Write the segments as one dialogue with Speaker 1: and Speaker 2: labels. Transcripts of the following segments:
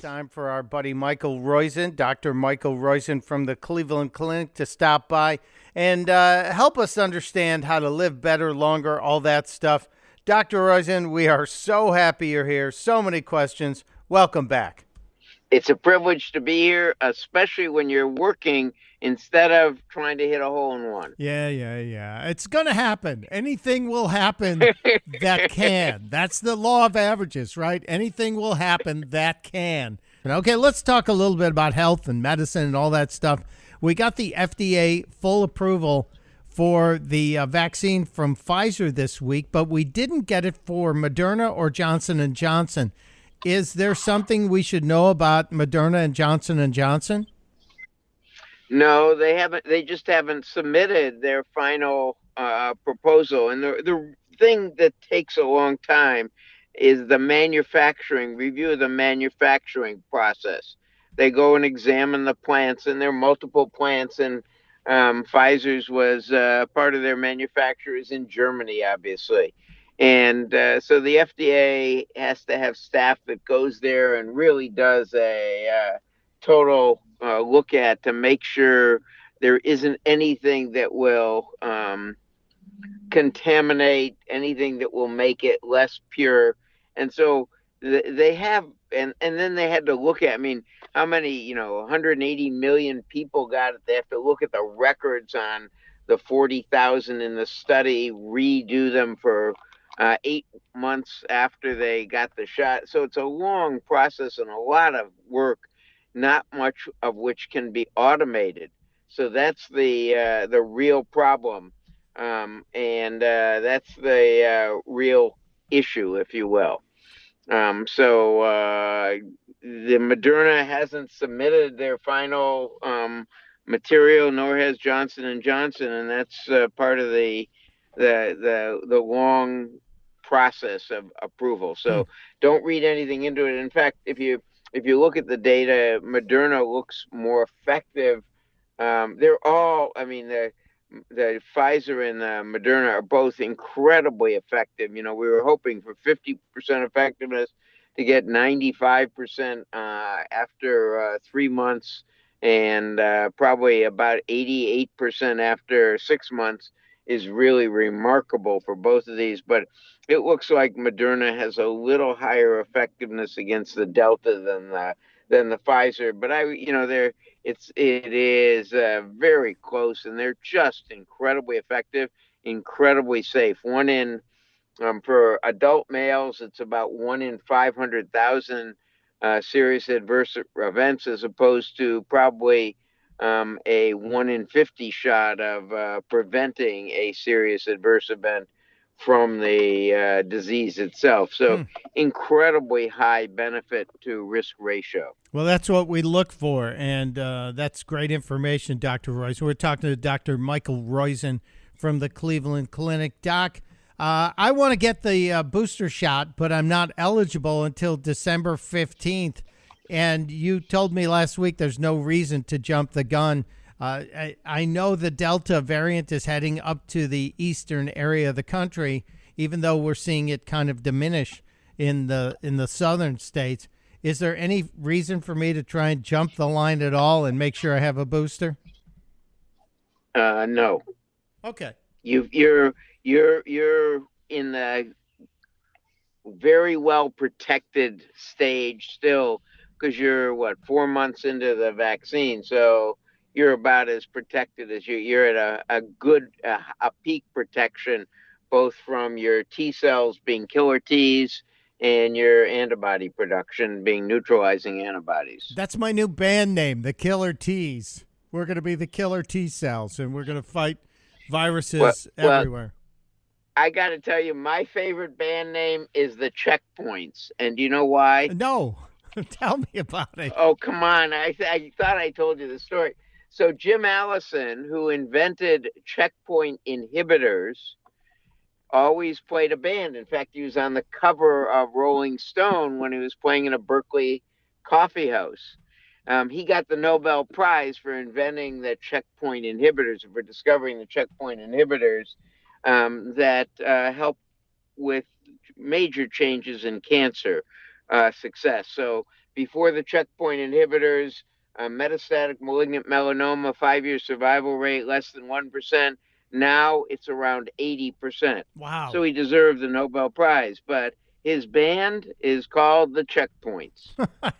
Speaker 1: time for our buddy Michael Roizen, Dr. Michael Roizen from the Cleveland Clinic, to stop by and uh, help us understand how to live better, longer, all that stuff. Dr. Roizen, we are so happy you're here. So many questions. Welcome back.
Speaker 2: It's a privilege to be here, especially when you're working instead of trying to hit a hole in one.
Speaker 3: Yeah, yeah, yeah. It's going to happen. Anything will happen that can. That's the law of averages, right? Anything will happen that can. Okay, let's talk a little bit about health and medicine and all that stuff. We got the FDA full approval for the uh, vaccine from Pfizer this week, but we didn't get it for Moderna or Johnson and Johnson. Is there something we should know about Moderna and Johnson and Johnson?
Speaker 2: No, they haven't. They just haven't submitted their final uh, proposal. And the the thing that takes a long time is the manufacturing review of the manufacturing process. They go and examine the plants, and there are multiple plants, and um, Pfizer's was uh, part of their manufacturers in Germany, obviously. And uh, so the FDA has to have staff that goes there and really does a uh, total uh, look at to make sure there isn't anything that will um, contaminate anything that will make it less pure. And so th- they have, and, and then they had to look at, I mean, how many, you know, 180 million people got it. They have to look at the records on the 40,000 in the study, redo them for uh, eight months after they got the shot. So it's a long process and a lot of work not much of which can be automated. So that's the uh, the real problem, um, and uh, that's the uh, real issue, if you will. Um, so uh, the Moderna hasn't submitted their final um, material, nor has Johnson and Johnson, and that's uh, part of the the the the long process of approval. So hmm. don't read anything into it. In fact, if you if you look at the data, Moderna looks more effective. Um, they're all, I mean, the the Pfizer and the Moderna are both incredibly effective. You know, we were hoping for 50% effectiveness to get 95% uh, after uh, three months and uh, probably about 88% after six months is really remarkable for both of these. But it looks like Moderna has a little higher effectiveness against the Delta than the than the Pfizer. But I, you know, they're it's it is uh, very close, and they're just incredibly effective, incredibly safe. One in um, for adult males, it's about one in five hundred thousand uh, serious adverse events, as opposed to probably um, a 1 in 50 shot of uh, preventing a serious adverse event from the uh, disease itself. So, hmm. incredibly high benefit to risk ratio.
Speaker 3: Well, that's what we look for. And uh, that's great information, Dr. Roizen. We're talking to Dr. Michael Roizen from the Cleveland Clinic. Doc, uh, I want to get the uh, booster shot, but I'm not eligible until December 15th. And you told me last week there's no reason to jump the gun. Uh, I, I know the Delta variant is heading up to the eastern area of the country, even though we're seeing it kind of diminish in the in the southern states. Is there any reason for me to try and jump the line at all and make sure I have a booster?
Speaker 2: Uh, no.
Speaker 3: Okay.
Speaker 2: You you're you're you're in the very well protected stage still because you're what four months into the vaccine, so you're about as protected as you. You're at a, a good a, a peak protection, both from your T cells being killer T's and your antibody production being neutralizing antibodies.
Speaker 3: That's my new band name, the Killer T's. We're going to be the Killer T cells, and we're going to fight viruses well, everywhere. Well,
Speaker 2: I got to tell you, my favorite band name is the Checkpoints, and do you know why?
Speaker 3: No. Tell me about it.
Speaker 2: Oh, come on. I, I thought I told you the story. So, Jim Allison, who invented checkpoint inhibitors, always played a band. In fact, he was on the cover of Rolling Stone when he was playing in a Berkeley coffee house. Um, he got the Nobel Prize for inventing the checkpoint inhibitors, for discovering the checkpoint inhibitors um, that uh, help with major changes in cancer uh, success. So before the checkpoint inhibitors, uh, metastatic malignant melanoma, five year survival rate less than 1%. Now it's around 80%.
Speaker 3: Wow.
Speaker 2: So he deserved the Nobel Prize. But his band is called the Checkpoints.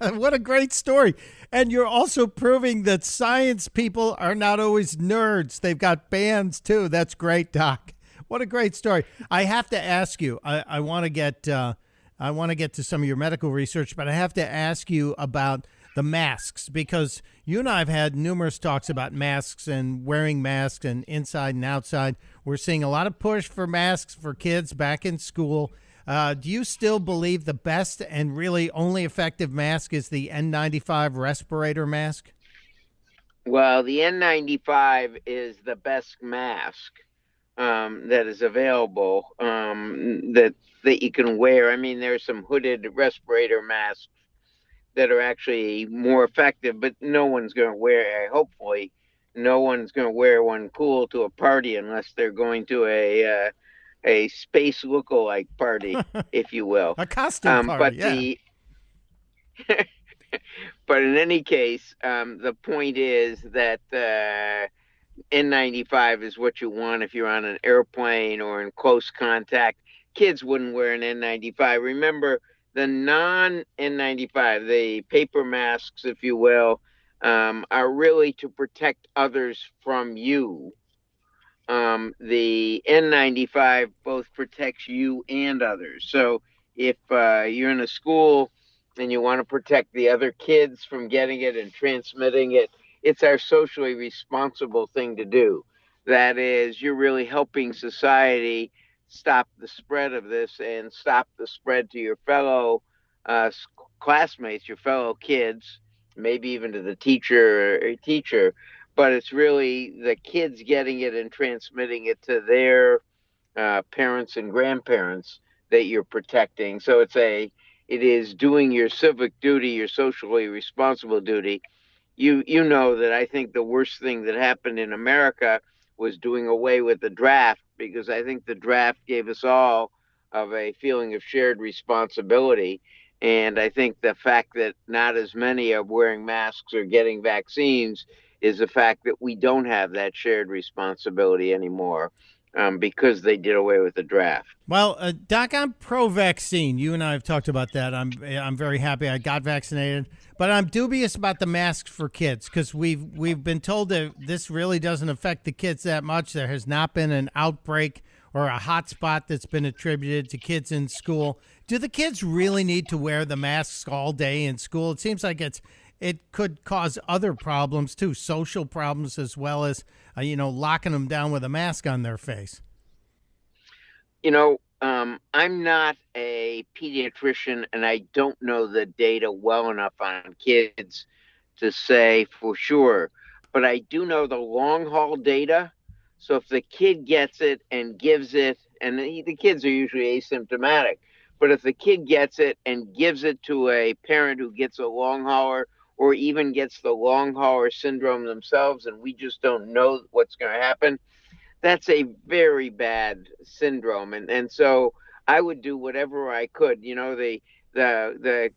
Speaker 3: what a great story. And you're also proving that science people are not always nerds. They've got bands too. That's great, Doc. What a great story. I have to ask you, I, I want to get uh, I want to get to some of your medical research, but I have to ask you about the masks because you and I have had numerous talks about masks and wearing masks and inside and outside. We're seeing a lot of push for masks for kids back in school. Uh, do you still believe the best and really only effective mask is the N95 respirator mask?
Speaker 2: Well, the N95 is the best mask um, that is available um, that that you can wear. I mean, there's some hooded respirator masks that are actually more effective, but no one's going to wear. Hopefully, no one's going to wear one cool to a party unless they're going to a uh, a space look-alike party, if you will.
Speaker 3: A costume um, party. But yeah. the
Speaker 2: but in any case, um, the point is that uh, N95 is what you want if you're on an airplane or in close contact. Kids wouldn't wear an N95. Remember, the non N95, the paper masks, if you will, um, are really to protect others from you um, the N95 both protects you and others. So if uh, you're in a school and you want to protect the other kids from getting it and transmitting it, it's our socially responsible thing to do. That is, you're really helping society stop the spread of this and stop the spread to your fellow uh, classmates, your fellow kids, maybe even to the teacher or teacher but it's really the kids getting it and transmitting it to their uh, parents and grandparents that you're protecting. So it's a it is doing your civic duty, your socially responsible duty. You you know that I think the worst thing that happened in America was doing away with the draft because I think the draft gave us all of a feeling of shared responsibility. And I think the fact that not as many are wearing masks or getting vaccines is the fact that we don't have that shared responsibility anymore. Um, because they did away with the draft.
Speaker 3: Well, uh, Doc, I'm pro-vaccine. You and I have talked about that. I'm I'm very happy I got vaccinated, but I'm dubious about the masks for kids because we've we've been told that this really doesn't affect the kids that much. There has not been an outbreak or a hot spot that's been attributed to kids in school. Do the kids really need to wear the masks all day in school? It seems like it's it could cause other problems too, social problems as well as uh, you know locking them down with a mask on their face.
Speaker 2: You know, um, I'm not a pediatrician, and I don't know the data well enough on kids to say for sure. But I do know the long haul data. So if the kid gets it and gives it, and the, the kids are usually asymptomatic, but if the kid gets it and gives it to a parent who gets a long hauler or even gets the long hauler syndrome themselves and we just don't know what's going to happen, that's a very bad syndrome. And and so I would do whatever I could. You know, the the the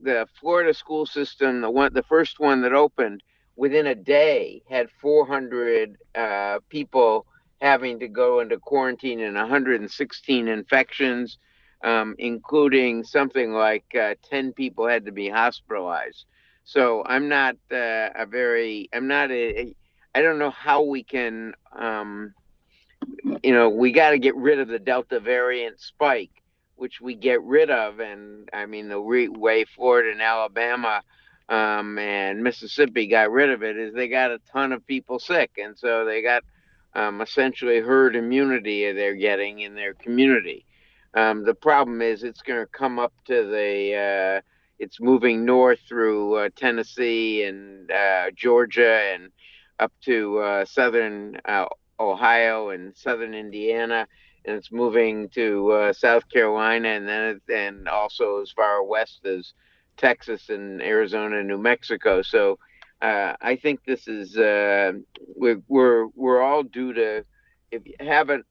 Speaker 2: the Florida school system, the one the first one that opened within a day had 400 uh, people having to go into quarantine and 116 infections, um, including something like uh, 10 people had to be hospitalized. So I'm not uh, a very, I'm not a, a, I don't know how we can, um, you know, we got to get rid of the Delta variant spike, which we get rid of. And I mean, the re- way Florida and Alabama um, and Mississippi got rid of it is they got a ton of people sick. And so they got um, essentially herd immunity they're getting in their community. Um, the problem is it's going to come up to the, uh, it's moving north through uh, Tennessee and uh, Georgia and up to uh, southern uh, Ohio and southern Indiana, and it's moving to uh, South Carolina and then and also as far west as Texas and Arizona and New Mexico. So uh, I think this is we're, we're we're all due to if you haven't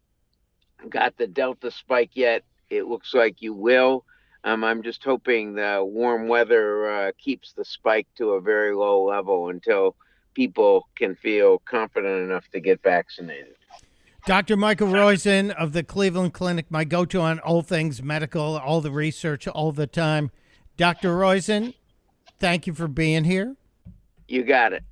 Speaker 2: got the Delta spike yet, it looks like you will Um, I'm just hoping the warm weather uh, keeps the spike to a very low level until people can feel confident enough to get vaccinated.
Speaker 3: Dr. Michael Roizen of the Cleveland Clinic, my go to on all things medical, all the research, all the time. Dr. Roizen, thank you for being here.
Speaker 2: You got it.